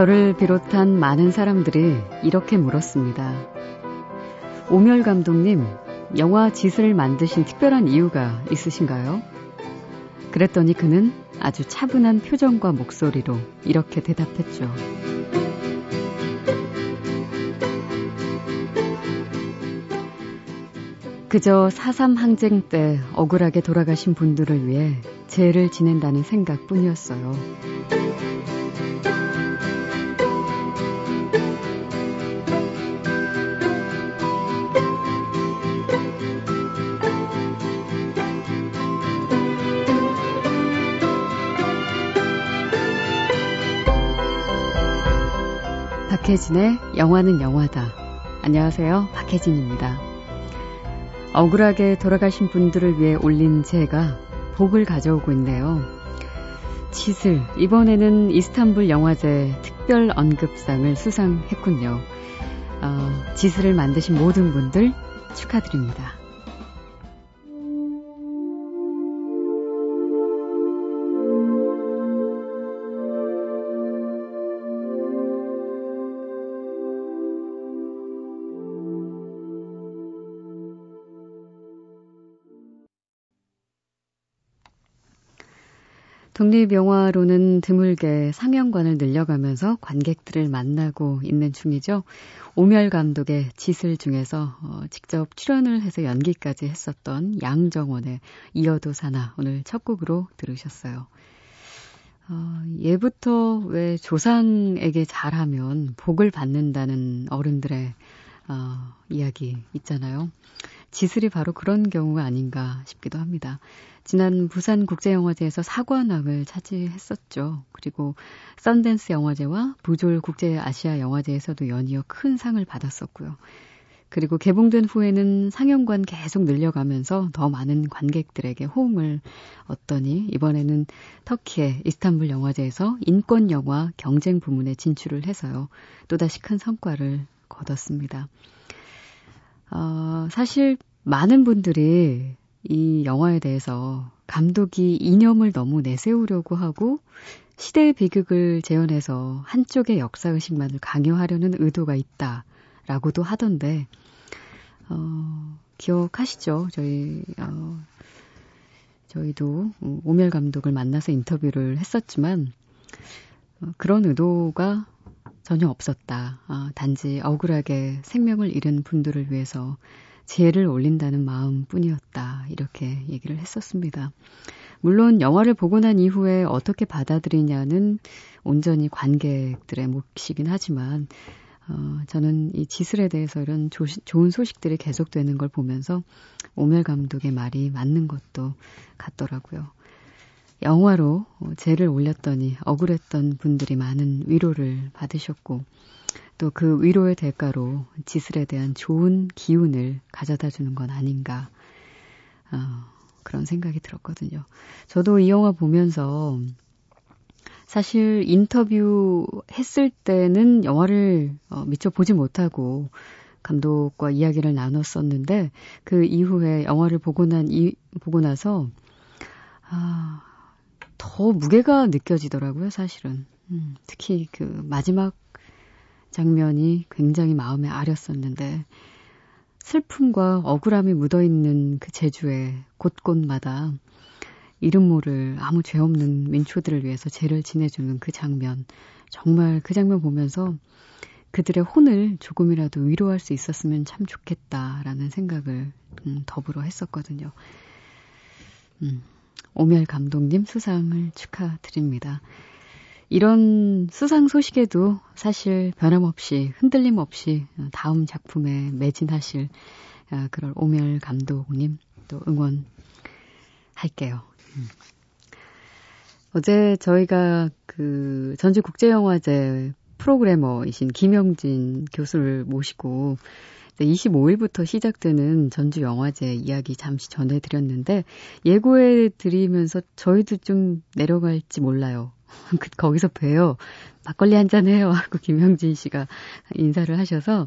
저를 비롯한 많은 사람들이 이렇게 물었습니다. 오멸 감독님, 영화 짓을 만드신 특별한 이유가 있으신가요? 그랬더니 그는 아주 차분한 표정과 목소리로 이렇게 대답했죠. 그저 4.3 항쟁 때 억울하게 돌아가신 분들을 위해 죄를 지낸다는 생각 뿐이었어요. 박혜진의 영화는 영화다. 안녕하세요. 박혜진입니다. 억울하게 돌아가신 분들을 위해 올린 제가 복을 가져오고 있네요. 치슬, 이번에는 이스탄불 영화제 특별 언급상을 수상했군요. 어, 지슬을 만드신 모든 분들 축하드립니다. 독립영화로는 드물게 상영관을 늘려가면서 관객들을 만나고 있는 중이죠. 오멸 감독의 지슬 중에서 어, 직접 출연을 해서 연기까지 했었던 양정원의 이어도 사나 오늘 첫 곡으로 들으셨어요. 어, 예부터 왜 조상에게 잘하면 복을 받는다는 어른들의 어, 이야기 있잖아요. 지슬이 바로 그런 경우가 아닌가 싶기도 합니다. 지난 부산 국제영화제에서 사관왕을 차지했었죠. 그리고 썬댄스 영화제와 부졸 국제 아시아 영화제에서도 연이어 큰 상을 받았었고요. 그리고 개봉된 후에는 상영관 계속 늘려가면서 더 많은 관객들에게 호응을 얻더니 이번에는 터키의 이스탄불 영화제에서 인권 영화 경쟁 부문에 진출을 해서요. 또다시 큰 성과를 거뒀습니다. 어, 사실 많은 분들이 이 영화에 대해서 감독이 이념을 너무 내세우려고 하고 시대의 비극을 재현해서 한쪽의 역사 의식만을 강요하려는 의도가 있다라고도 하던데, 어, 기억하시죠? 저희, 어, 저희도 오멜 감독을 만나서 인터뷰를 했었지만, 어, 그런 의도가 전혀 없었다. 아, 단지 억울하게 생명을 잃은 분들을 위해서 재를 올린다는 마음 뿐이었다. 이렇게 얘기를 했었습니다. 물론 영화를 보고 난 이후에 어떻게 받아들이냐는 온전히 관객들의 몫이긴 하지만, 어, 저는 이 지슬에 대해서 이런 조, 좋은 소식들이 계속되는 걸 보면서 오멜 감독의 말이 맞는 것도 같더라고요. 영화로 죄를 올렸더니 억울했던 분들이 많은 위로를 받으셨고 또 그 위로의 대가로 지슬에 대한 좋은 기운을 가져다 주는 건 아닌가 어, 그런 생각이 들었거든요. 저도 이 영화 보면서 사실 인터뷰 했을 때는 영화를 어, 미처 보지 못하고 감독과 이야기를 나눴었는데 그 이후에 영화를 보고 난 이, 보고 나서 아, 더 무게가 느껴지더라고요, 사실은. 음, 특히 그 마지막 장면이 굉장히 마음에 아렸었는데, 슬픔과 억울함이 묻어있는 그 제주의 곳곳마다 이름 모를 아무 죄 없는 민초들을 위해서 죄를 지내주는 그 장면. 정말 그 장면 보면서 그들의 혼을 조금이라도 위로할 수 있었으면 참 좋겠다라는 생각을 음, 더불어 했었거든요. 음. 오멸 감독님 수상을 축하드립니다. 이런 수상 소식에도 사실 변함없이 흔들림 없이 다음 작품에 매진하실 아, 그럴 오멸 감독님 또 응원할게요. 음. 어제 저희가 그 전주국제영화제 프로그래머이신 김영진 교수를 모시고 25일부터 시작되는 전주 영화제 이야기 잠시 전해드렸는데 예고해 드리면서 저희도 좀 내려갈지 몰라요. 그, 거기서 봬요. 막걸리 한 잔 해요. 하고 김영진 씨가 인사를 하셔서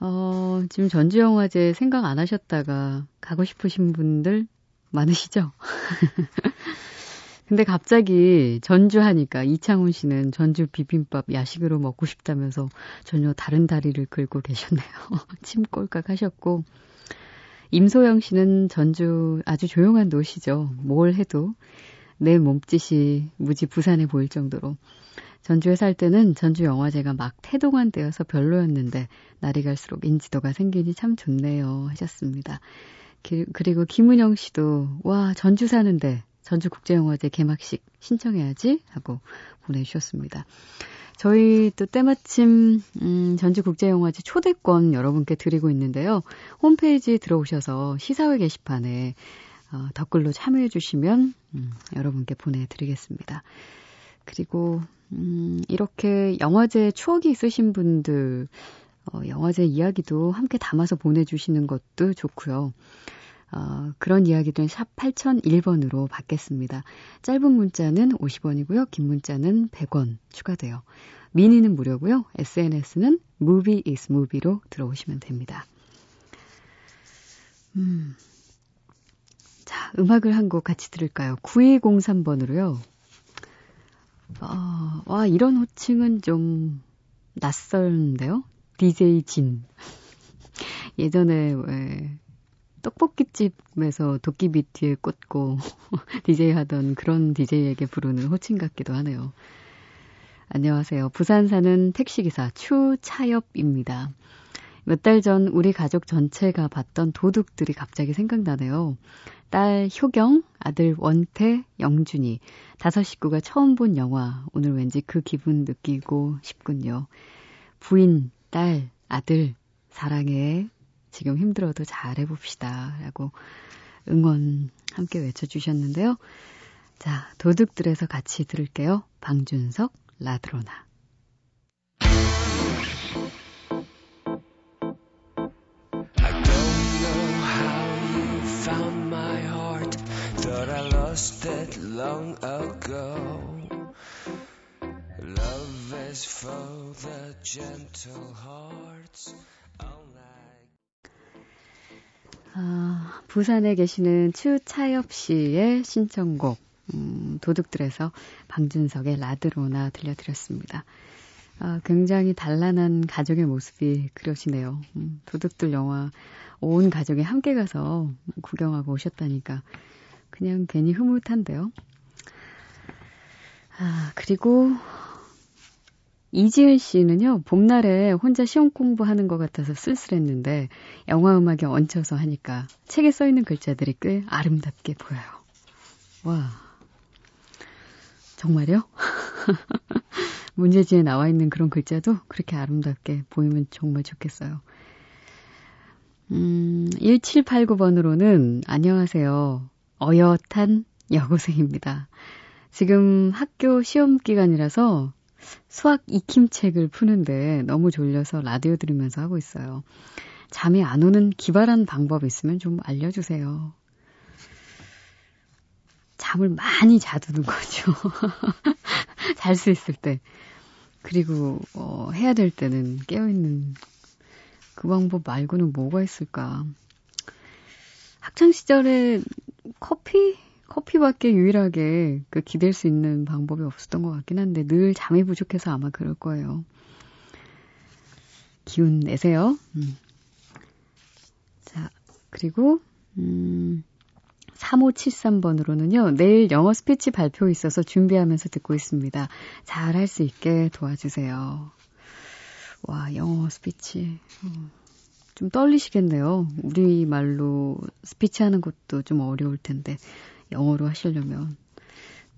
어, 지금 전주 영화제 생각 안 하셨다가 가고 싶으신 분들 많으시죠? 근데 갑자기 전주 하니까 이창훈 씨는 전주 비빔밥 야식으로 먹고 싶다면서 전혀 다른 다리를 긁고 계셨네요. 침 꼴깍 하셨고. 임소영 씨는 전주 아주 조용한 도시죠. 뭘 해도 내 몸짓이 무지 부산해 보일 정도로. 전주에 살 때는 전주 영화제가 막 태동한 때여서 별로였는데 날이 갈수록 인지도가 생기니 참 좋네요 하셨습니다. 기, 그리고 김은영 씨도 와 전주 사는데 전주국제영화제 개막식 신청해야지 하고 보내주셨습니다. 저희 또 때마침 음, 전주국제영화제 초대권 여러분께 드리고 있는데요. 홈페이지 들어오셔서 시사회 게시판에 어, 댓글로 참여해 주시면 음, 여러분께 보내드리겠습니다. 그리고 음, 이렇게 영화제 추억이 있으신 분들 어, 영화제 이야기도 함께 담아서 보내주시는 것도 좋고요. 어, 그런 이야기들은 샵 8001번으로 받겠습니다. 짧은 문자는 50원이고요. 긴 문자는 100원 추가돼요. 미니는 무료고요. SNS는 movie is movie로 들어오시면 됩니다. 음. 자, 음악을 한 곡 같이 들을까요? 9203번으로요. 어, 와, 이런 호칭은 좀 낯설는데요? DJ 진. 예전에 왜 떡볶이집에서 도끼비 뒤에 꽂고 DJ 하던 그런 DJ에게 부르는 호칭 같기도 하네요. 안녕하세요. 부산 사는 택시기사 추차엽입니다. 몇 달 전 우리 가족 전체가 봤던 도둑들이 갑자기 생각나네요. 딸 효경, 아들 원태, 영준이 다섯 식구가 처음 본 영화. 오늘 왠지 그 기분 느끼고 싶군요. 부인, 딸, 아들, 사랑해. 지금 힘들어도 잘 해봅시다. 라고 응원 함께 외쳐주셨는데요. 자, 도둑들에서 같이 들을게요. 방준석, 라드로나. lost it long ago. Love is for the gentle hearts. 아, 부산에 계시는 추차엽 씨의 신청곡 음, 도둑들에서 방준석의 라드로나 들려드렸습니다. 아, 굉장히 단란한 가족의 모습이 그려지네요. 음, 도둑들 영화 온 가족이 함께 가서 구경하고 오셨다니까 그냥 괜히 흐뭇한데요. 아, 그리고 이지은 씨는요, 봄날에 혼자 시험 공부하는 것 같아서 쓸쓸했는데, 영화 음악에 얹혀서 하니까 책에 써 있는 글자들이 꽤 아름답게 보여요. 와. 정말요? 문제지에 나와 있는 그런 글자도 그렇게 아름답게 보이면 정말 좋겠어요. 음, 1789번으로는 안녕하세요. 어엿한 여고생입니다. 지금 학교 시험 기간이라서 수학 익힘책을 푸는데 너무 졸려서 라디오 들으면서 하고 있어요. 잠이 안 오는 기발한 방법 있으면 좀 알려주세요. 잠을 많이 자두는 거죠. 잘 수 있을 때. 그리고, 어, 해야 될 때는 깨어있는 그 방법 말고는 뭐가 있을까. 학창시절에 커피? 커피밖에 유일하게 그 기댈 수 있는 방법이 없었던 것 같긴 한데 늘 잠이 부족해서 아마 그럴 거예요. 기운 내세요. 음. 자, 그리고, 음, 3573번으로는요, 내일 영어 스피치 발표 있어서 준비하면서 듣고 있습니다. 잘 할 수 있게 도와주세요. 와, 영어 스피치. 음, 좀 떨리시겠네요. 우리말로 스피치 하는 것도 좀 어려울 텐데. 영어로 하시려면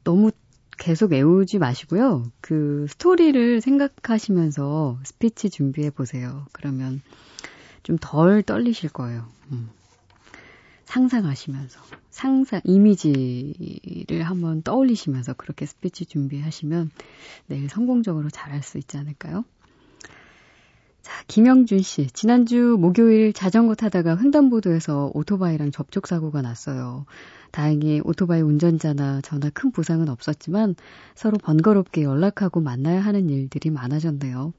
너무 계속 외우지 마시고요. 그 스토리를 생각하시면서 스피치 준비해 보세요. 그러면 좀 덜 떨리실 거예요. 음. 상상하시면서 상상, 이미지를 한번 떠올리시면서 그렇게 스피치 준비하시면 내일 성공적으로 잘할 수 있지 않을까요? 자, 김영준 씨. 지난주 목요일 자전거 타다가 횡단보도에서 오토바이랑 접촉사고가 났어요. 다행히 오토바이 운전자나 저나 큰 부상은 없었지만 서로 번거롭게 연락하고 만나야 하는 일들이 많아졌네요.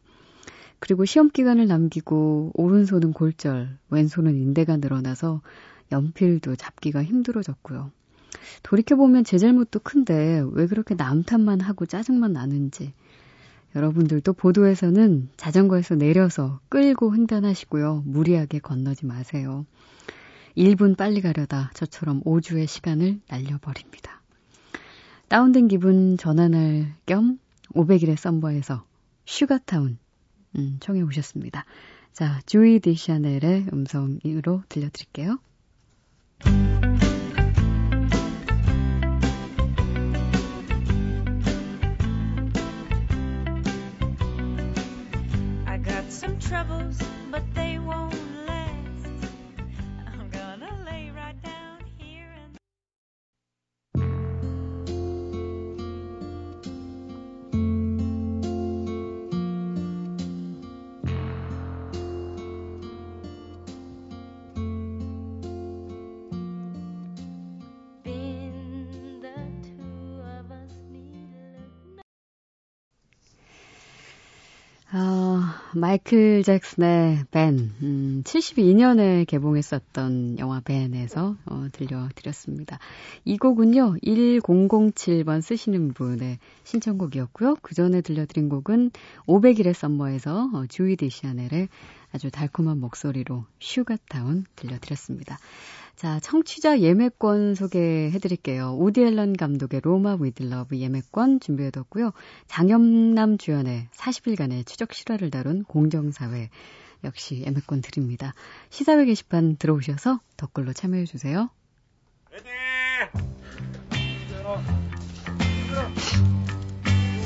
그리고 시험 기간을 남기고 오른손은 골절, 왼손은 인대가 늘어나서 연필도 잡기가 힘들어졌고요. 돌이켜보면 제 잘못도 큰데 왜 그렇게 남 탓만 하고 짜증만 나는지. 여러분들도 보도에서는 자전거에서 내려서 끌고 횡단하시고요. 무리하게 건너지 마세요. 1분 빨리 가려다 저처럼 5주의 시간을 날려버립니다. 다운된 기분 전환할 겸 500일의 썸버에서 슈가타운 음, 청해 오셨습니다. 자, 주이 디샤넬의 음성으로 들려드릴게요. Troubles, but they won't 마이클 잭슨의 벤, 음, 72년에 개봉했었던 영화 벤에서 어, 들려드렸습니다. 이 곡은요, 1007번 쓰시는 분의 신청곡이었고요. 그 전에 들려드린 곡은 500일의 썸머에서 어, 주이 디샤넬의 아주 달콤한 목소리로 Sugar Town 들려드렸습니다. 자, 청취자 예매권 소개해 드릴게요. 우디 앨런 감독의 로마 with love 예매권 준비해 뒀고요. 장염남 주연의 40일간의 추적 실화를 다룬 공정사회 역시 예매권 드립니다. 시사회 게시판 들어오셔서 댓글로 참여해 주세요.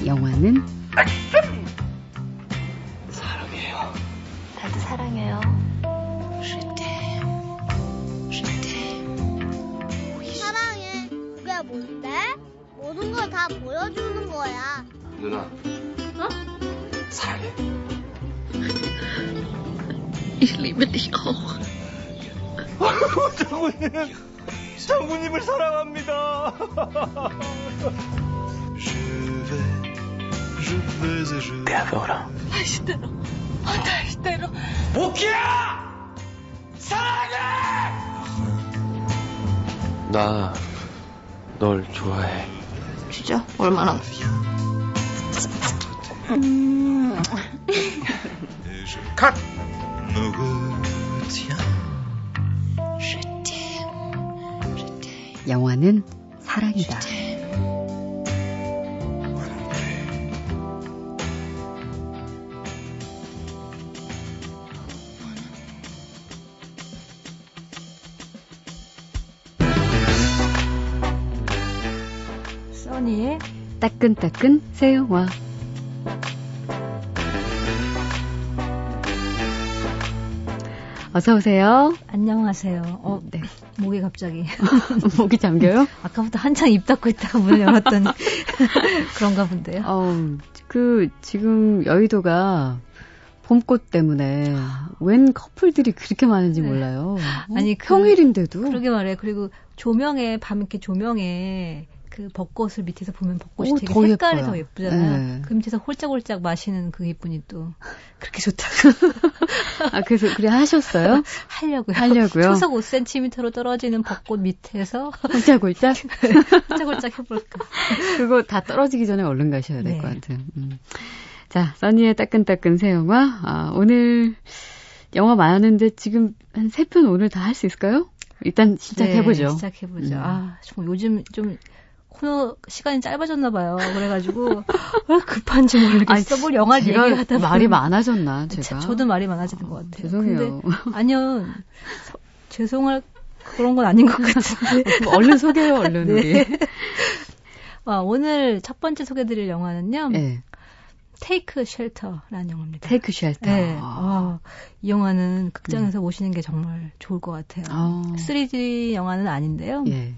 영화는 사랑 사랑해요. 뭔데? 모든 걸 다 보여주는 거야. 누나. 어? 사랑해. Ich liebe dich auch. 장군님, 장군님을 사랑합니다. 대하라 다시 때로, 다 시 때로. 모키야! 사랑해! 나 널 좋아해. 진짜? 얼마나? 음. 컷! 영화는 사랑이다. 따끈따끈 새 영화. 어서 오세요. 안녕하세요. 어, 네. 목이 갑자기. 목이 잠겨요? 아까부터 한창 입 닫고 있다가 문을 열었더니 그런가 본데요. 어, 그 지금 여의도가 봄꽃 때문에 웬 커플들이 그렇게 많은지 네. 몰라요. 아니 그, 평일인데도 그러게 말해요. 그리고 조명에 밤 이렇게 조명에 그 벚꽃을 밑에서 보면 벚꽃이 오, 되게 더 색깔이 예뻐요. 더 예쁘잖아요. 네. 그 밑에서 홀짝홀짝 마시는 그 기분이 또 그렇게 좋다고. 아, 그래서 그래 하셨어요? 하려고요. 하려고요. 초속 5cm로 떨어지는 벚꽃 밑에서 홀짝홀짝? 홀짝홀짝 해볼까. 그거 다 떨어지기 전에 얼른 가셔야 될것 네. 같아요. 음. 자, 써니의 따끈따끈 새 영화. 아, 오늘 영화 많았는데 지금 한 세 편 오늘 다 할 수 있을까요? 일단 시작해보죠. 네, 시작해보죠. 음. 아, 정말 요즘 좀 코너 시간이 짧아졌나 봐요. 그래가지고 왜 급한지 모르겠어. 뭘 영화 얘기를 하다 보면 말이 많아졌나 제가. 저도 말이 많아지는 것 같아요. 죄송해요. 아니요. 서, 죄송할 그런 건 아닌 것 같은데. 얼른 소개해요, 얼른 네. 우리. 아, 오늘 첫 번째 소개드릴 영화는요. 네. Take Shelter라는 영화입니다. Take Shelter. 네. 아. 이 영화는 극장에서 음. 보시는 게 정말 좋을 것 같아요. 아. 3D 영화는 아닌데요. 예.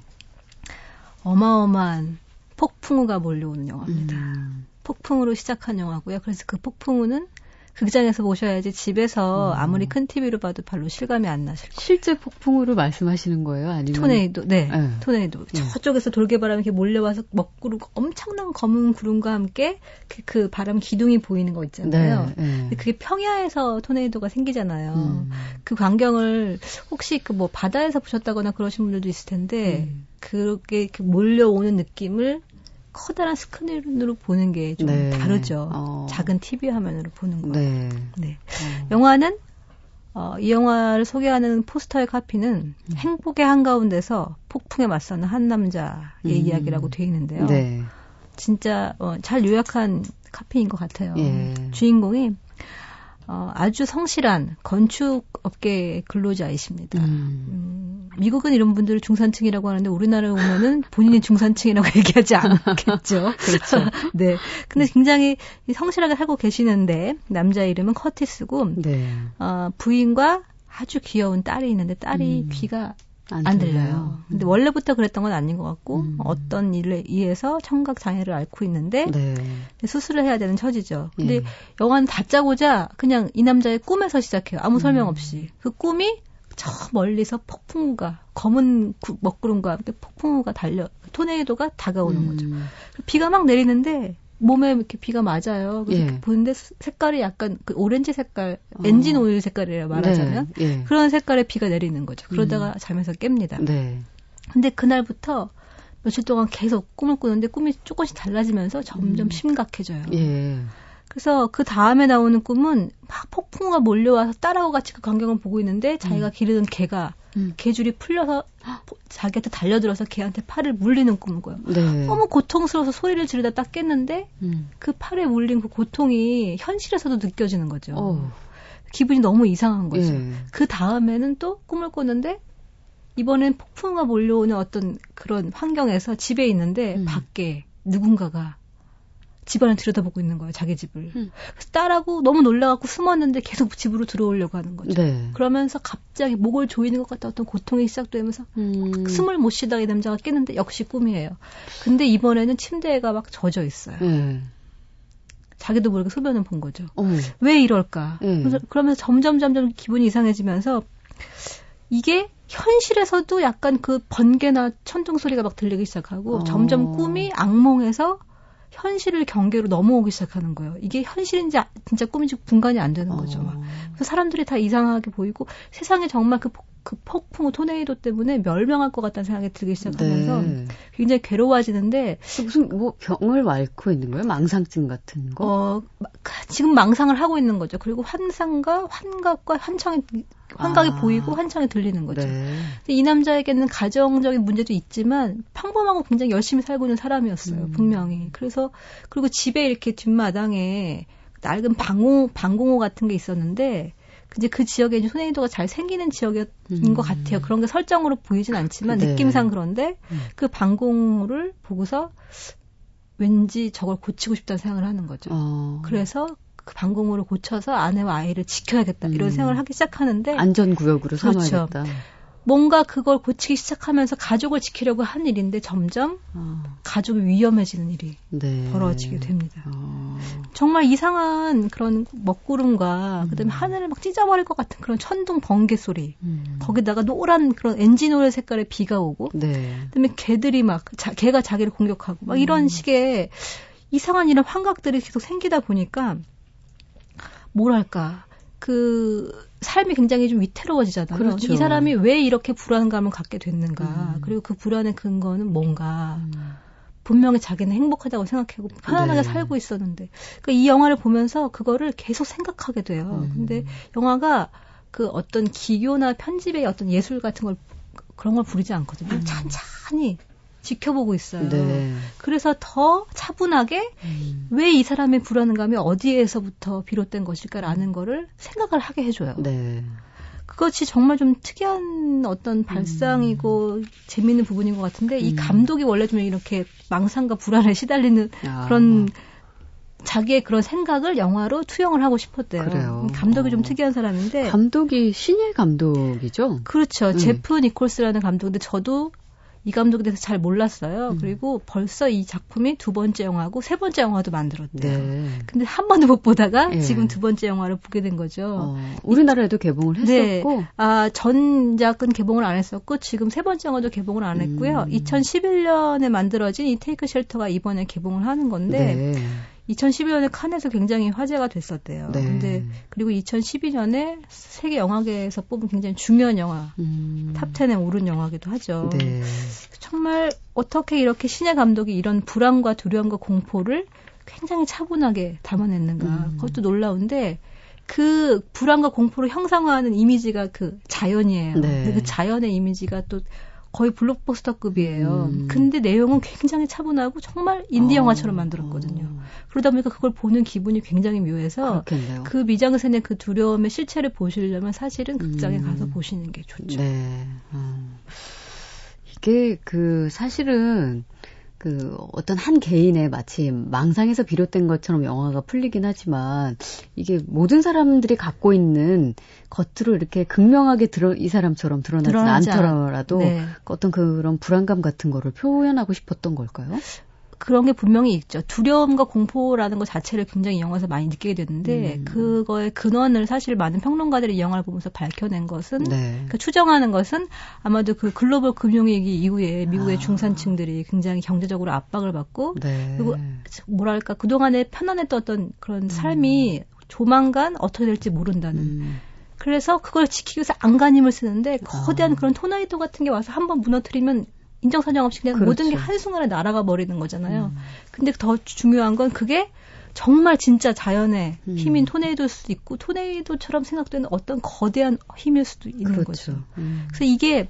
어마어마한 폭풍우가 몰려오는 영화입니다. 음. 폭풍으로 시작한 영화고요. 그래서 그 폭풍우는 극장에서 보셔야지 집에서 음. 아무리 큰 TV로 봐도 별로 실감이 안 나실 거예요. 실제 폭풍으로 말씀하시는 거예요? 아니면 토네이도, 네, 네. 토네이도. 네. 저쪽에서 돌개바람이 이렇게 몰려와서 먹구름 엄청난 검은 구름과 함께 그, 그 바람 기둥이 보이는 거 있잖아요. 네, 네. 그게 평야에서 토네이도가 생기잖아요. 음. 그 광경을 혹시 그 뭐 바다에서 보셨다거나 그러신 분들도 있을 텐데 음. 그렇게 몰려오는 느낌을 커다란 스크린으로 보는 게좀 네. 다르죠. 어. 작은 TV 화면으로 보는 거. 네. 네. 어. 영화는 어, 이 영화를 소개하는 포스터의 카피는 음. 행복의 한가운데서 폭풍에 맞서는 한 남자의 음. 이야기라고 되어 있는데요. 네. 진짜 어, 잘 요약한 카피인 것 같아요. 예. 주인공이 어, 아주 성실한 건축업계 근로자이십니다. 음. 음, 미국은 이런 분들을 중산층이라고 하는데 우리나라에 오면은 본인이 중산층이라고 얘기하지 않겠죠. 그렇죠. 네. 근데 굉장히 성실하게 살고 계시는데 남자 이름은 커티스고 네. 어, 부인과 아주 귀여운 딸이 있는데 딸이 음. 귀가 안, 안 들려요. 음. 근데 원래부터 그랬던 건 아닌 것 같고 음. 어떤 일에 의해서 청각 장애를 앓고 있는데 네. 수술을 해야 되는 처지죠. 근데 예. 영화는 다짜고자 그냥 이 남자의 꿈에서 시작해요. 아무 설명 음. 없이 그 꿈이 저 멀리서 폭풍우가 검은 구, 먹구름과 함께 폭풍우가 달려 토네이도가 다가오는 음. 거죠. 비가 막 내리는데 몸에 이렇게 비가 맞아요. 그래서 예. 보는데 색깔이 약간 그 오렌지 색깔, 어. 엔진 오일 색깔이라 말하자면 네. 예. 그런 색깔의 비가 내리는 거죠. 그러다가 음. 잠에서 깹니다. 네. 근데 그날부터 며칠 동안 계속 꿈을 꾸는데 꿈이 조금씩 달라지면서 점점 음. 심각해져요. 예. 그래서 그 다음에 나오는 꿈은 막 폭풍우가 몰려와서 딸하고 같이 그 광경을 보고 있는데 자기가 음. 기르는 개가 음. 개 줄이 풀려서 자기한테 달려들어서 개한테 팔을 물리는 꿈을 꿔요. 네. 너무 고통스러워서 소리를 지르다 딱 깼는데 음. 그 팔에 물린 그 고통이 현실에서도 느껴지는 거죠. 어. 기분이 너무 이상한 거죠. 예. 그 다음에는 또 꿈을 꿨는데 이번엔 폭풍우가 몰려오는 어떤 그런 환경에서 집에 있는데 음. 밖에 누군가가 집안을 들여다보고 있는 거예요, 자기 집을. 음. 그래서 딸하고 너무 놀라갖고 숨었는데 계속 집으로 들어오려고 하는 거죠. 네. 그러면서 갑자기 목을 조이는 것 같다 어떤 고통이 시작되면서 음. 숨을 못 쉬다가 이 남자가 깨는데 역시 꿈이에요. 근데 이번에는 침대가 막 젖어 있어요. 음. 자기도 모르게 소변을 본 거죠. 어. 왜 이럴까? 음. 그래서 그러면서 점점 점점 기분이 이상해지면서 이게 현실에서도 약간 그 번개나 천둥 소리가 막 들리기 시작하고 어. 점점 꿈이 악몽에서 현실을 경계로 넘어오기 시작하는 거예요. 이게 현실인지 아, 진짜 꿈인지 분간이 안 되는 거죠. 어. 그래서 사람들이 다 이상하게 보이고 세상에 정말 그, 그 폭풍 토네이도 때문에 멸망할 것 같다는 생각이 들기 시작하면서 네. 굉장히 괴로워지는데 무슨 뭐 병을 앓고 있는 거예요? 망상증 같은 거? 어, 지금 망상을 하고 있는 거죠. 그리고 환상과 환각과 환청이 환각이 아. 보이고 환청이 들리는 거죠. 네. 이 남자에게는 가정적인 문제도 있지만 평범하고 굉장히 열심히 살고 있는 사람이었어요. 음. 분명히. 그래서 그리고 집에 이렇게 뒷마당에 낡은 방호 방공호 같은 게 있었는데 이제 그 지역에 이제 손해인도가 잘 생기는 지역인 음. 것 같아요. 그런 게 설정으로 보이진 않지만 네. 느낌상 그런데 음. 그 방공호를 보고서 왠지 저걸 고치고 싶다는 생각을 하는 거죠. 어. 그래서 그 방공호를 고쳐서 아내와 아이를 지켜야겠다 이런 음. 생각을 하기 시작하는데 안전구역으로 삼아야겠다. 그렇죠. 뭔가 그걸 고치기 시작하면서 가족을 지키려고 한 일인데 점점 어. 가족이 위험해지는 일이 네. 벌어지게 됩니다. 어. 정말 이상한 그런 먹구름과 음. 그다음에 하늘을 막 찢어버릴 것 같은 그런 천둥 번개 소리. 음. 거기다가 노란 그런 엔진 오일 색깔의 비가 오고 네. 그다음에 개들이 막 자, 개가 자기를 공격하고 막 이런 음. 식의 이상한 이런 환각들이 계속 생기다 보니까 뭐랄까 그 삶이 굉장히 좀 위태로워지잖아요. 그렇죠. 이 사람이 왜 이렇게 불안감을 갖게 됐는가. 음. 그리고 그 불안의 근거는 뭔가. 음. 분명히 자기는 행복하다고 생각하고 편안하게 네. 살고 있었는데. 그러니까 이 영화를 보면서 그거를 계속 생각하게 돼요. 음. 근데 영화가 그 어떤 기교나 편집의 어떤 예술 같은 걸 그런 걸 부리지 않거든요. 음. 찬찬히 지켜보고 있어요. 네. 그래서 더 차분하게 음. 왜이 사람의 불안감이 어디에서부터 비롯된 것일까라는 거를 생각을 하게 해줘요. 네. 그것이 정말 좀 특이한 어떤 발상이고 음. 재미있는 부분인 것 같은데 음. 이 감독이 원래 좀 이렇게 망상과 불안에 시달리는 아. 그런 자기의 그런 생각을 영화로 투영을 하고 싶었대요. 그래요. 감독이 좀 어. 특이한 사람인데. 감독이 신예 감독이죠? 그렇죠. 음. 제프 니콜스라는 감독인데 저도 이 감독에 대해서 잘 몰랐어요. 음. 그리고 벌써 이 작품이 두 번째 영화고 세 번째 영화도 만들었대요. 네. 근데 한 번도 못 보다가 예. 지금 두 번째 영화를 보게 된 거죠. 어, 우리나라에도 개봉을 네. 했었고, 아, 전작은 개봉을 안 했었고 지금 세 번째 영화도 개봉을 안 했고요. 음. 2011년에 만들어진 이 Take Shelter가 이번에 개봉을 하는 건데 네. 2012년에 칸에서 굉장히 화제가 됐었대요. 네. 근데 그리고 2012년에 세계 영화계에서 뽑은 굉장히 중요한 영화 음. top 10에 오른 영화기도 하죠. 네. 정말 어떻게 이렇게 신의 감독이 이런 불안과 두려움과 공포를 굉장히 차분하게 담아냈는가. 음. 그것도 놀라운데 그 불안과 공포를 형상화하는 이미지가 그 자연이에요. 네. 근데 그 자연의 이미지가 또 거의 블록버스터급이에요. 음. 근데 내용은 굉장히 차분하고 정말 인디 어. 영화처럼 만들었거든요. 그러다 보니까 그걸 보는 기분이 굉장히 묘해서 그렇겠네요. 그 미장센의 그 두려움의 실체를 보시려면 사실은 극장에 음. 가서 보시는 게 좋죠. 네. 어. 이게 그 사실은 그 어떤 한 개인의 마치 망상에서 비롯된 것처럼 영화가 풀리긴 하지만 이게 모든 사람들이 갖고 있는 겉으로 이렇게 극명하게 드러 이 사람처럼 드러나지 않더라도 네. 어떤 그런 불안감 같은 거를 표현하고 싶었던 걸까요? 그런 게 분명히 있죠. 두려움과 공포라는 것 자체를 굉장히 이 영화에서 많이 느끼게 됐는데 음. 그거의 근원을 사실 많은 평론가들이 이 영화를 보면서 밝혀낸 것은 네. 그러니까 추정하는 것은 아마도 그 글로벌 금융위기 이후에 미국의 아. 중산층들이 굉장히 경제적으로 압박을 받고 네. 그리고 뭐랄까 그동안에 편안했던 어떤 그런 삶이 조만간 어떻게 될지 모른다는 음. 그래서 그걸 지키기 위해서 안간힘을 쓰는데 거대한 아. 그런 토네이도 같은 게 와서 한번 무너뜨리면 인정사정 없이 그냥 그렇죠. 모든 게 한순간에 날아가 버리는 거잖아요. 음. 근데 더 중요한 건 그게 정말 진짜 자연의 음. 힘인 토네이도일 수도 있고 토네이도처럼 생각되는 어떤 거대한 힘일 수도 있는 그렇죠. 거죠. 음. 그래서 이게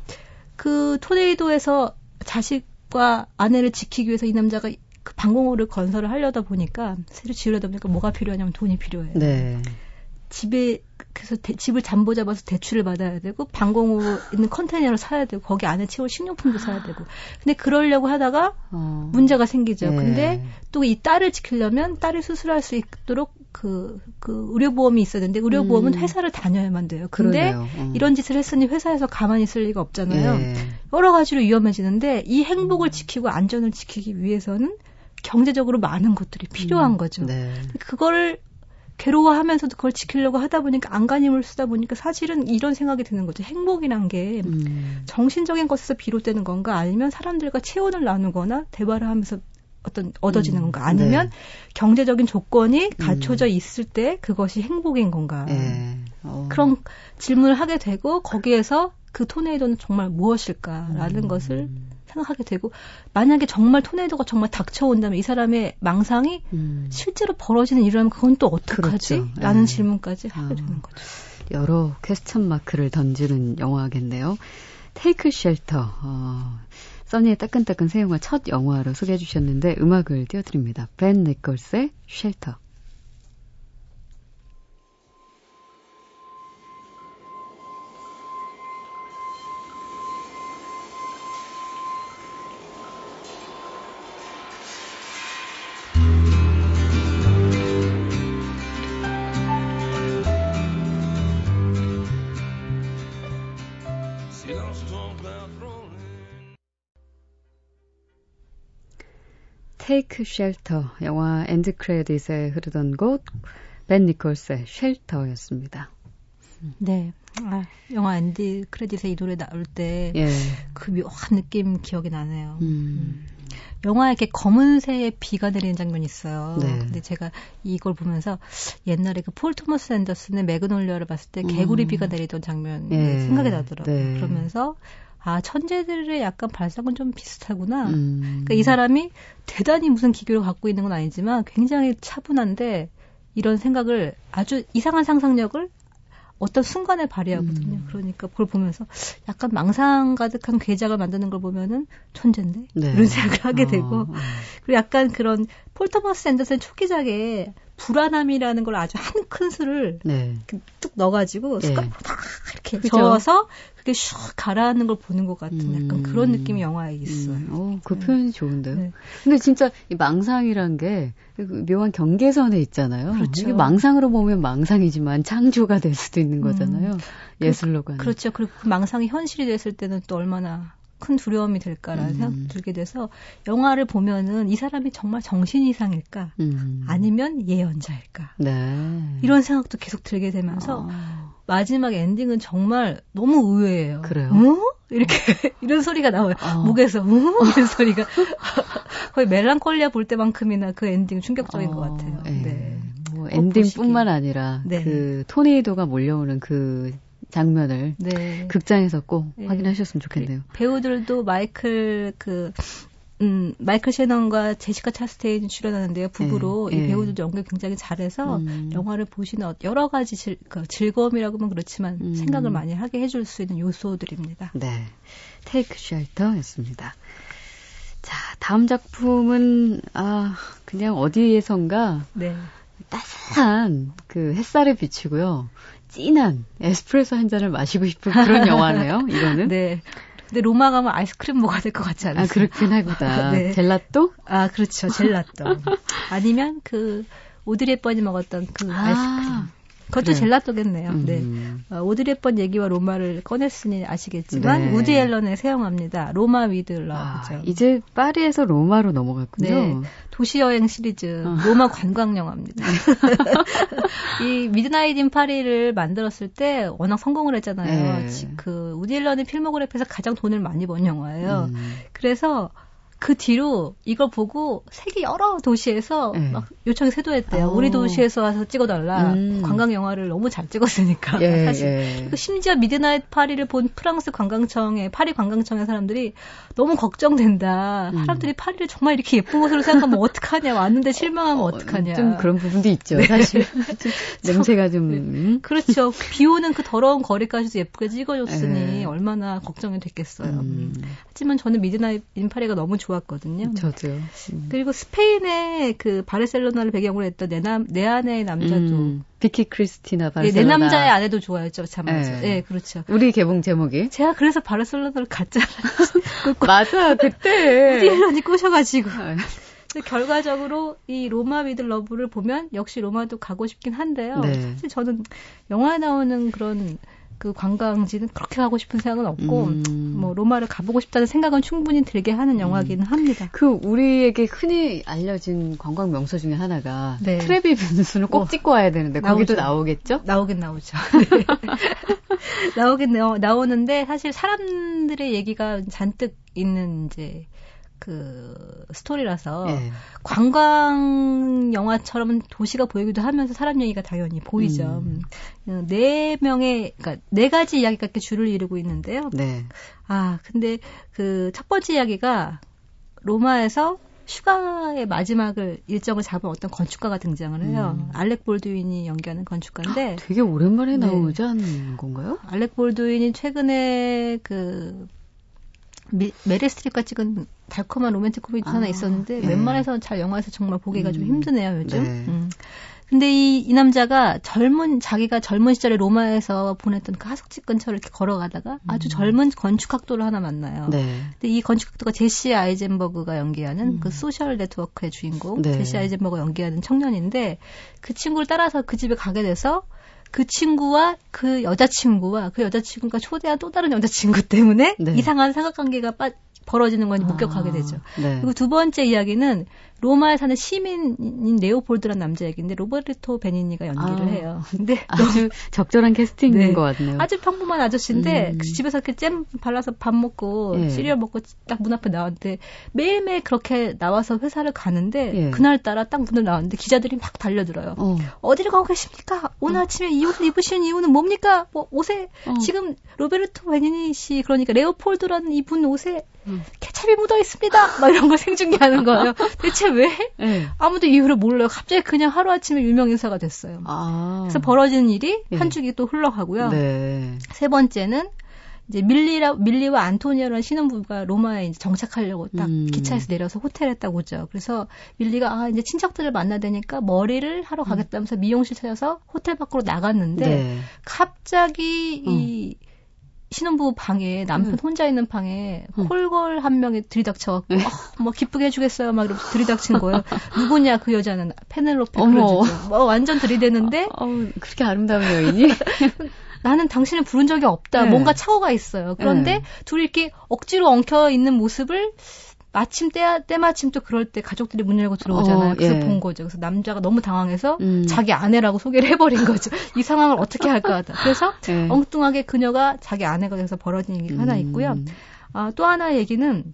그 토네이도에서 자식과 아내를 지키기 위해서 이 남자가 그 방공호를 건설을 하려다 보니까 새로 지으려다 보니까 뭐가 필요하냐면 돈이 필요해요. 네. 집에 그래서 대- 집을 잠보 잡아서 대출을 받아야 되고 방공호 있는 컨테이너를 사야 되고 거기 안에 채울 식료품도 사야 되고 근데 그러려고 하다가 어. 문제가 생기죠. 네. 근데 또 이 딸을 지키려면 딸이 수술할 수 있도록 그, 그 의료보험이 있어야 되는데 의료보험은 음. 회사를 다녀야만 돼요. 근데. 어. 이런 짓을 했으니 회사에서 가만히 있을 리가 없잖아요. 예. 여러 가지로 위험해지는데 이 행복을 지키고 안전을 지키기 위해서는 경제적으로 많은 것들이 필요한 음. 거죠. 네. 그거를 괴로워하면서도 그걸 지키려고 하다 보니까 안간힘을 쓰다 보니까 사실은 이런 생각이 드는 거죠. 행복이란 게 음. 정신적인 것에서 비롯되는 건가 아니면 사람들과 체온을 나누거나 대화를 하면서 어떤 얻어지는 음, 건가 아니면 네. 경제적인 조건이 갖춰져 있을 때 그것이 행복인 건가 예. 어. 그런 질문을 하게 되고 거기에서 그 토네이도는 정말 무엇일까라는 음. 것을 생각하게 되고 만약에 정말 토네이도가 정말 닥쳐온다면 이 사람의 망상이 음. 실제로 벌어지는 일이라면 그건 또 어떡하지? 그렇죠. 라는 예. 질문까지 하게 아. 되는 거죠. 여러 question mark를 던지는 영화겠네요. Take Shelter. 어, 써니의 따끈따끈 새 영화 첫 영화로 소개해 주셨는데 음악을 띄워드립니다. 벤 니콜스의 Shelter. Take Shelter 영화 end credit에 흐르던 곡 벤 니콜스의 Shelter였습니다. 네. 아, 영화 end credit에 이 노래 나올 때 예. 그 묘한 느낌 기억이 나네요. 음. 영화에 이렇게 검은 새의 비가 내리는 장면이 있어요. 네. 근데 제가 이걸 보면서 옛날에 그 폴 토머스 앤더슨의 매그놀리아를 봤을 때 개구리 음. 비가 내리던 장면이 예. 생각이 나더라고요. 네. 그러면서 아 천재들의 약간 발상은 좀 비슷하구나. 음. 그러니까 이 사람이 대단히 무슨 기교를 갖고 있는 건 아니지만 굉장히 차분한데 이런 생각을 아주 이상한 상상력을 어떤 순간에 발휘하거든요. 음. 그러니까 그걸 보면서 약간 망상 가득한 괴작을 만드는 걸 보면은 천재인데 네. 이런 생각을 하게 되고 어, 어. 그리고 약간 그런 폴 토머스 앤더슨 초기작에 불안함이라는 걸 아주 한 큰술을 네. 뚝 넣어가지고 숟가락으로 네. 다 이렇게 그죠? 저어서 그게 슉 가라앉는 걸 보는 것 같은 음. 약간 그런 느낌이 영화에 있어요. 음. 오, 그 네. 표현이 좋은데요. 네. 근데 진짜 이 망상이란 게그 묘한 경계선에 있잖아요. 그렇죠. 이게 망상으로 보면 망상이지만 창조가 될 수도 있는 음. 거잖아요. 음. 예술로가. 그렇죠. 그리고 그 망상이 현실이 됐을 때는 또 얼마나 큰 두려움이 들까라는 음. 생각 들게 돼서 영화를 보면은 이 사람이 정말 정신 이상일까 음. 아니면 예언자일까 네. 이런 생각도 계속 들게 되면서 아. 마지막 엔딩은 정말 너무 의외예요. 그래요? 어? 이렇게 이런 소리가 나와요. 어. 목에서 어? 이런 소리가 거의 멜랑콜리아 볼 때만큼이나 그 엔딩 충격적인 어. 것 같아요. 예. 네. 뭐 엔딩뿐만 아니라 네. 그 토네이도가 몰려오는 그 장면을 네. 극장에서 꼭 네. 확인하셨으면 좋겠네요. 배우들도 마이클 그 음, 마이클 셰넌과 제시카 차스테인 출연하는데요. 부부로 네, 이 네. 배우들도 연기 굉장히 잘해서 음. 영화를 보시는 여러 가지 질, 그 즐거움이라고 하면 그렇지만 음. 생각을 많이 하게 해줄 수 있는 요소들입니다. 네. 테이크 쉘터였습니다. 자, 다음 작품은, 아, 그냥 어디에선가. 네. 따스한 그 햇살에 비치고요. 진한 에스프레소 한 잔을 마시고 싶은 그런 영화네요. 이거는. 네. 근데 로마 가면 아이스크림 먹어야 될 것 같지 않아요? 아, 그렇긴 하구나. 네. 젤라또? 아, 그렇죠. 젤라또. 아니면 그 오드리 헵번이 먹었던 그 아이스크림 그것도 그래. 젤라또겠네요. 음. 네. 어, 오드리 헵번 얘기와 로마를 꺼냈으니 아시겠지만 네. 우디 앨런의 새 영화입니다. 로마 위드 러브죠. 아, 이제 파리에서 로마로 넘어갔군요. 네. 도시 여행 시리즈 어. 로마 관광 영화입니다. 이 미드나잇 인 파리를 만들었을 때 워낙 성공을 했잖아요. 네. 그 우디 앨런의 필모그래피에서 가장 돈을 많이 번 영화예요. 음. 그래서 그 뒤로 이걸 보고 세계 여러 도시에서 네. 막 요청이 쇄도했대요. 어. 우리 도시에서 와서 찍어달라. 음. 관광 영화를 너무 잘 찍었으니까 예, 사실. 예. 그 심지어 미드나잇 파리를 본 프랑스 관광청의 파리 관광청의 사람들이 너무 걱정된다. 음. 사람들이 파리를 정말 이렇게 예쁜 곳으로 생각하면 어떡하냐. 왔는데 실망하면 어, 어떡하냐. 좀 그런 부분도 있죠. 네. 사실 냄새가 좀 네. 음? 그렇죠. 비 오는 그 더러운 거리까지도 예쁘게 찍어줬으니 네. 얼마나 걱정이 됐겠어요. 음. 하지만 저는 미드나잇 인 파리가 너무. 좋았거든요. 저도요. 음. 그리고 스페인의 그 바르셀로나를 배경으로 했던 내, 남, 내 아내의 남자도. 음, 비키 크리스티나 바르셀로나. 네, 내 남자의 아내도 좋아했죠. 참 맞아. 네. 네, 그렇죠. 우리 개봉 제목이? 제가 그래서 바르셀로나를 갔잖아요. 맞아, 그때. 우디 앨런이 꼬셔가지고. 아. 결과적으로 이 로마 위드 러브를 보면 역시 로마도 가고 싶긴 한데요. 네. 사실 저는 영화에 나오는 그런 그 관광지는 그렇게 가고 싶은 생각은 없고 음. 뭐 로마를 가보고 싶다는 생각은 충분히 들게 하는 영화기는 음. 합니다. 그 우리에게 흔히 알려진 관광 명소 중에 하나가 네. 트레비 분수는 꼭 어. 찍고 와야 되는데. 거기도 나오겠죠? 나오긴 나오죠. 네. 나오긴 나오, 나오는데 사실 사람들의 얘기가 잔뜩 있는 이제 그 스토리라서 네. 관광 영화처럼 도시가 보이기도 하면서 사람 얘기가 당연히 보이죠. 음. 음. 네 명의 그러니까 네 가지 이야기가 이렇게 줄을 이루고 있는데요. 네. 아 근데 그 첫 번째 이야기가 로마에서 휴가의 마지막을 일정을 잡은 어떤 건축가가 등장을 해요. 음. 알렉 볼드윈이 연기하는 건축가인데 되게 오랜만에 네. 나오지 않는 건가요? 알렉 볼드윈이 최근에 그 메릴 스트립과 찍은 달콤한 로맨틱 코미디 아, 하나 있었는데 네. 웬만해서 잘 영화에서 정말 보기가 음, 좀 힘드네요 요즘. 네. 음. 근데 이, 이 남자가 젊은 자기가 젊은 시절에 로마에서 보냈던 그 하숙집 근처를 이렇게 걸어가다가 아주 음. 젊은 건축학도를 하나 만나요. 네. 근데 이 건축학도가 제시 아이젠버그가 연기하는 음. 그 소셜 네트워크의 주인공 네. 제시 아이젠버그가 연기하는 청년인데 그 친구를 따라서 그 집에 가게 돼서 그 친구와 그 여자친구와 그 여자친구가 초대한 또 다른 여자친구 때문에 네. 이상한 삼각관계가 빠, 벌어지는 걸 목격하게 아, 되죠. 네. 그리고 두 번째 이야기는 로마에 사는 시민인 레오폴드란 남자 얘기인데 로베르토 베니니가 연기를 아, 해요. 근데 아주 적절한 캐스팅인 네, 것 같네요. 아주 평범한 아저씨인데 음. 그 집에서 이렇게 잼 발라서 밥 먹고 예. 시리얼 먹고 딱 문 앞에 나왔는데 매일매일 그렇게 나와서 회사를 가는데 예. 그날 따라 딱 문을 나왔는데 기자들이 막 달려들어요. 어디를 가고 계십니까? 오늘 어. 아침에 이 옷을 입으신 이유는 뭡니까? 뭐 옷에 어. 지금 로베르토 베니니 씨 그러니까 레오폴드라는 이분 옷에 음. 케찹이 묻어 있습니다. 막 이런 걸 생중계하는 거예요. 대체 왜? 네. 아무도 이유를 몰라요. 갑자기 그냥 하루 아침에 유명 인사가 됐어요. 아. 그래서 벌어지는 일이 네. 한 줄기 또 흘러가고요. 네. 세 번째는 이제 밀리라 밀리와 안토니아라는 신혼부부가 로마에 이제 정착하려고 딱 음. 기차에서 내려서 호텔에 딱 오죠. 그래서 밀리가 아 이제 친척들을 만나야 되니까 머리를 하러 가겠다면서 미용실 찾아서 호텔 밖으로 나갔는데 네. 갑자기 음. 이 신혼부부 방에 남편 음. 혼자 있는 방에 음. 콜걸 한 명이 들이닥쳐갖고 어, 뭐 기쁘게 해주겠어요 막 이러면서 들이닥친 거예요. 누구냐 그 여자는 페넬로페 크루즈죠. 뭐 완전 들이대는데 어, 어, 그렇게 아름다운 여인이 나는 당신을 부른 적이 없다. 네. 뭔가 착오가 있어요. 그런데 네. 둘이 이렇게 억지로 엉켜 있는 모습을 마침 때, 때마침 또 그럴 때 가족들이 문 열고 들어오잖아요. 어, 그래서 예. 본 거죠. 그래서 남자가 너무 당황해서 음. 자기 아내라고 소개를 해버린 거죠. 이 상황을 어떻게 할까 하다. 그래서 예. 엉뚱하게 그녀가 자기 아내가 돼서 벌어진 얘기가 음. 하나 있고요. 아, 또 하나의 얘기는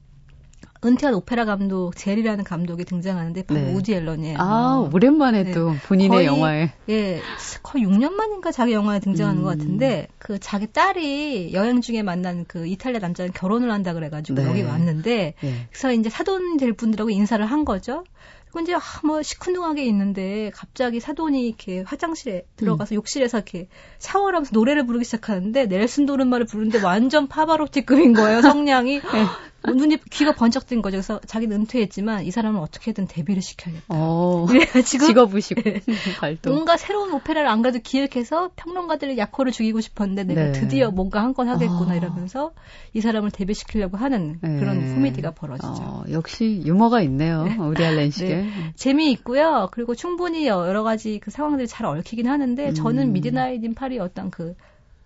은퇴한 오페라 감독 젤이라는 감독이 등장하는데 바로 네. 우디 앨런이에요. 아 오랜만에 네. 또 본인의 거의, 영화에 예 거의 6년 만인가 자기 영화에 등장하는 음. 것 같은데 그 자기 딸이 여행 중에 만난 그 이탈리아 남자는 결혼을 한다 그래가지고 네. 여기 왔는데 네. 그래서 이제 사돈 될 분들하고 인사를 한 거죠. 그리고 이제 아, 뭐 시큰둥하게 있는데 갑자기 사돈이 이렇게 화장실에 들어가서 음. 욕실에서 이렇게 샤워를 하면서 노래를 부르기 시작하는데 넬슨 도른말을 부르는데 완전 파바로티급인 거예요 성량이 네. 눈이 귀가 번쩍 뜬 거죠. 그래서 자기는 은퇴했지만 이 사람은 어떻게든 데뷔를 시켜야겠다. 어, 그래가지고 직업의식 네. 발동. 뭔가 새로운 오페라를 하나 더 기획해서 평론가들의 야코를 죽이고 싶었는데 내가 네. 드디어 뭔가 한 건 하겠구나 어. 이러면서 이 사람을 데뷔시키려고 하는 네. 그런 코미디가 벌어지죠. 어, 역시 유머가 있네요. 네. 우디 알렌식의 네. 재미있고요. 그리고 충분히 여러 가지 그 상황들이 잘 얽히긴 하는데 음. 저는 미드나잇 인 파리 어떤 그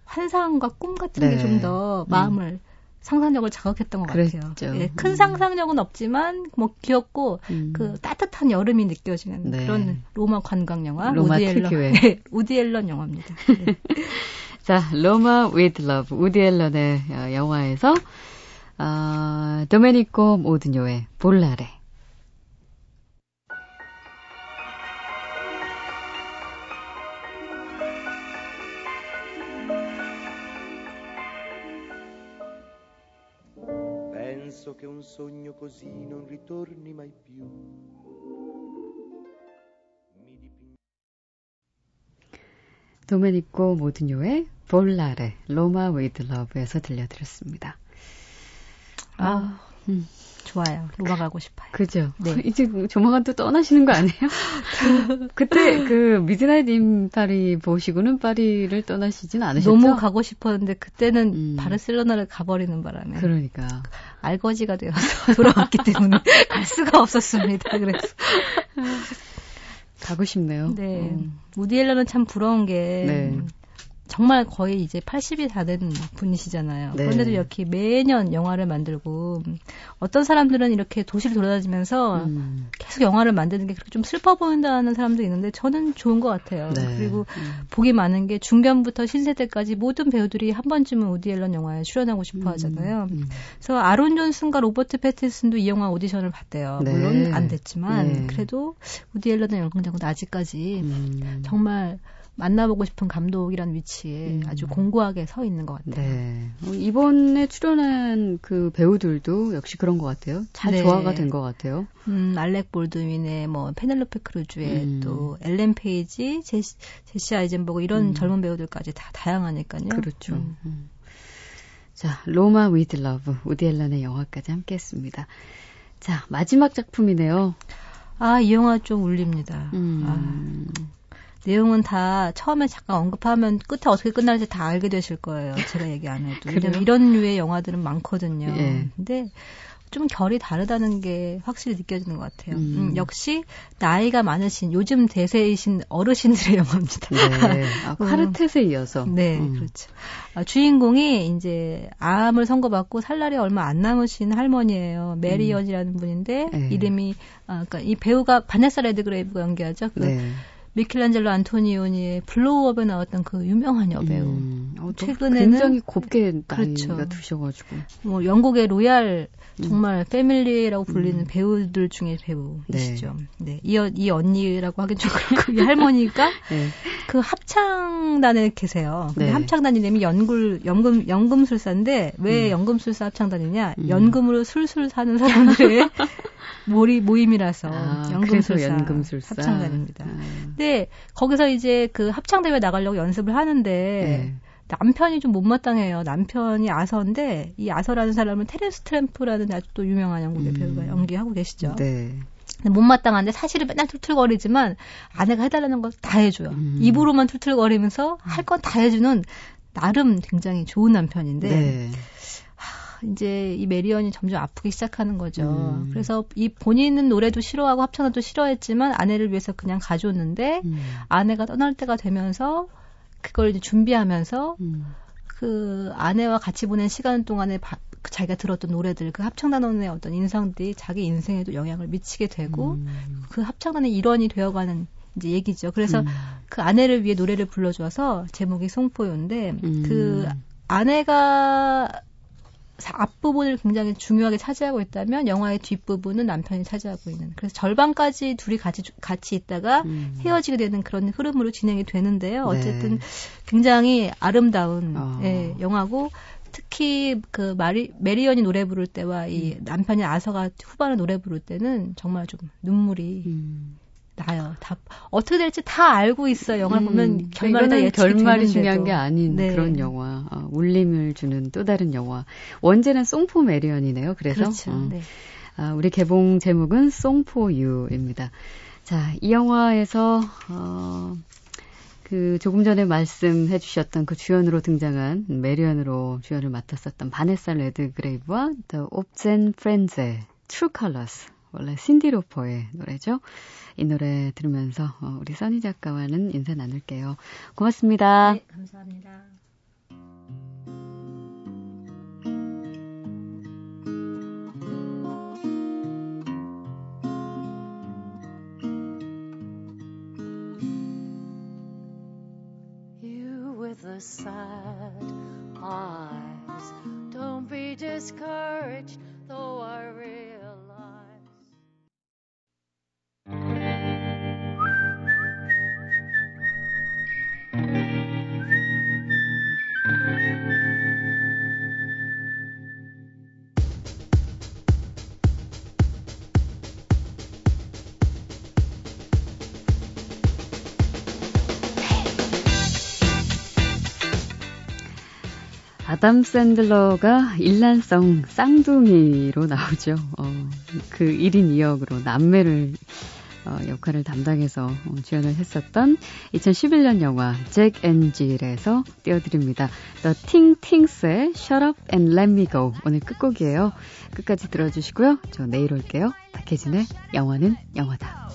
환상과 꿈 같은 게 좀더 마음을 음. 상상력을 자극했던 것 그랬죠. 같아요. 예, 큰 음. 상상력은 없지만 뭐 귀엽고 음. 그 따뜻한 여름이 느껴지는 네. 그런 로마 관광 영화 로마 우디 앨런 네, 우디 앨런 영화입니다. 네. 자, 로마 with love 우디 앨런의 어, 영화에서 어, 도메니코 모드뇨의 볼라레 che un sogno così non ritorni mai più. 도메니코 모드뇨의 볼라레 로마 위드 러브에서 들려드렸습니다. 아, 음. 좋아요. 로마 가고 싶어요. 그죠? 네. 이제 조만간 또 떠나시는 거 아니에요? 그때 그 미드나잇 인 파리 보시고는 파리를 떠나시진 않으셨죠? 너무 가고 싶었는데 그때는 음. 바르셀로나를 가버리는 바람에 그러니까 알거지가 되어서 돌아왔기 때문에 갈 수가 없었습니다. 그래서 가고 싶네요. 네. 음. 우디 앨런은 참 부러운 게 네. 정말 거의 이제 80이 다 된 분이시잖아요. 네. 그런데도 이렇게 매년 영화를 만들고 어떤 사람들은 이렇게 도시를 돌아다니면서 음. 계속 영화를 만드는 게 그렇게 좀 슬퍼 보인다는 사람도 있는데 저는 좋은 것 같아요. 네. 그리고 음. 복이 많은 게 중견부터 신세대까지 모든 배우들이 한 번쯤은 우디 앨런 영화에 출연하고 싶어 음. 하잖아요. 음. 그래서 아론 존슨과 로버트 패티슨도 이 영화 오디션을 봤대요. 네. 물론 안 됐지만 네. 그래도 우디 앨런의 영광자은 아직까지 음. 정말 만나보고 싶은 감독이라는 위치에 음. 아주 공고하게 서 있는 것 같아요. 네. 어, 이번에 출연한 그 배우들도 역시 그런 것 같아요. 잘 네. 조화가 된 것 같아요. 음, 알렉 볼드윈의 뭐 페넬로페 크루즈의 음. 또 엘렌 페이지, 제시, 제시 아이젠버그 이런 음. 젊은 배우들까지 다 다양하니까요. 그렇죠. 음. 음. 자, 로마 with Love 우디 앨런의 영화까지 함께했습니다. 자, 마지막 작품이네요. 아, 이 영화 좀 울립니다. 음. 아. 내용은 다 처음에 잠깐 언급하면 끝에 어떻게 끝날지 다 알게 되실 거예요. 제가 얘기 안 해도. 왜냐면 이런 류의 영화들은 많거든요. 예. 근데 좀 결이 다르다는 게 확실히 느껴지는 것 같아요. 음. 음, 역시 나이가 많으신 요즘 대세이신 어르신들의 영화입니다. 네. 아, Quartet에 이어서. 네, 음. 그렇죠. 아, 주인공이 이제 암을 선고받고 살 날이 얼마 안 남으신 할머니예요. 메리언이라는 음. 분인데 네. 이름이 아, 그러니까 이 배우가 바네사 레드그레이브가 연기하죠. 그 네. 미켈란젤로 안토니오니의 Blow-Up에 나왔던 그 유명한 여배우. 음, 어, 최근에는 굉장히 곱게 그렇죠. 나이가 드셔가지고. 뭐 영국의 Royal 음. 정말 음. Family라고 불리는 음. 배우들 중에 배우이시죠. 네. 네. 이, 이 언니라고 하긴 좀 그렇고 이 할머니가 네. 그 합창단에 계세요. 근데 네. 합창단 이 름이 연굴 연금 연금술사인데 왜 음. 연금술사 합창단이냐? 음. 연금으로 술술 사는 사람들의 모리 모임이라서 아, 연금술사, 연금술사 합창단입니다. 아. 근데 거기서 이제 그 합창 대회 나가려고 연습을 하는데 네. 남편이 좀 못마땅해요. 남편이 아서인데 이 아서라는 사람은 테레스 트램프라는 아주 또 유명한 영국의 음. 배우가 연기하고 계시죠. 네. 못마땅한데 사실은 맨날 툴툴거리지만 아내가 해달라는 걸 다 해줘요. 음. 입으로만 툴툴거리면서 할 건 다 해주는 나름 굉장히 좋은 남편인데 네. 이제 이 메리언이 점점 아프기 시작하는 거죠. 음. 그래서 이 본인은 노래도 싫어하고 합창도 싫어했지만 아내를 위해서 그냥 가져왔는데 음. 아내가 떠날 때가 되면서 그걸 이제 준비하면서 음. 그 아내와 같이 보낸 시간 동안에 바, 그 자기가 들었던 노래들, 그 합창단원의 어떤 인상들이 자기 인생에도 영향을 미치게 되고 음. 그 합창단의 일원이 되어가는 이제 얘기죠. 그래서 음. 그 아내를 위해 노래를 불러줘서 제목이 Song for You인데 음. 그 아내가 앞부분을 굉장히 중요하게 차지하고 있다면 영화의 뒷부분은 남편이 차지하고 있는. 그래서 절반까지 둘이 같이 같이 있다가 음. 헤어지게 되는 그런 흐름으로 진행이 되는데요. 네. 어쨌든 네. 굉장히 아름다운 어. 예, 영화고 특히 그 마리 메리언이 노래 부를 때와 이 음. 남편이 아서가 후반에 노래 부를 때는 정말 좀 눈물이 음. 나요. 다 어떻게 될지 다 알고 있어. 영화 음, 보면 결말이 다 결말이 중요한 게 아닌 네. 그런 영화. 어, 울림을 주는 또 다른 영화. 원제는 Song for Marion이네요. 그래서 그렇죠. 어. 네. 아, 우리 개봉 제목은 Song for You입니다. 자, 이 영화에서 어, 그 조금 전에 말씀해 주셨던 그 주연으로 등장한 메리언으로 주연을 맡았었던 바네사 레드그레이브와 The Obscene Friends의 True Colors 원래 신디 로퍼의 노래죠. 이 노래 들으면서 어, 우리 써니 작가와는 인사 나눌게요. 고맙습니다. 네, 감사합니다. the sad eyes. Don't be discouraged, 아담 샌들러가 일란성 쌍둥이로 나오죠. 어, 그 1인 2역으로 남매를 어, 역할을 담당해서 어, 주연을 했었던 2011년 영화 잭 앤질에서 띄워드립니다. The Ting Tings의 Shut Up and Let Me Go 오늘 끝곡이에요. 끝까지 들어주시고요. 저 내일 올게요. 박혜진의 영화는 영화다.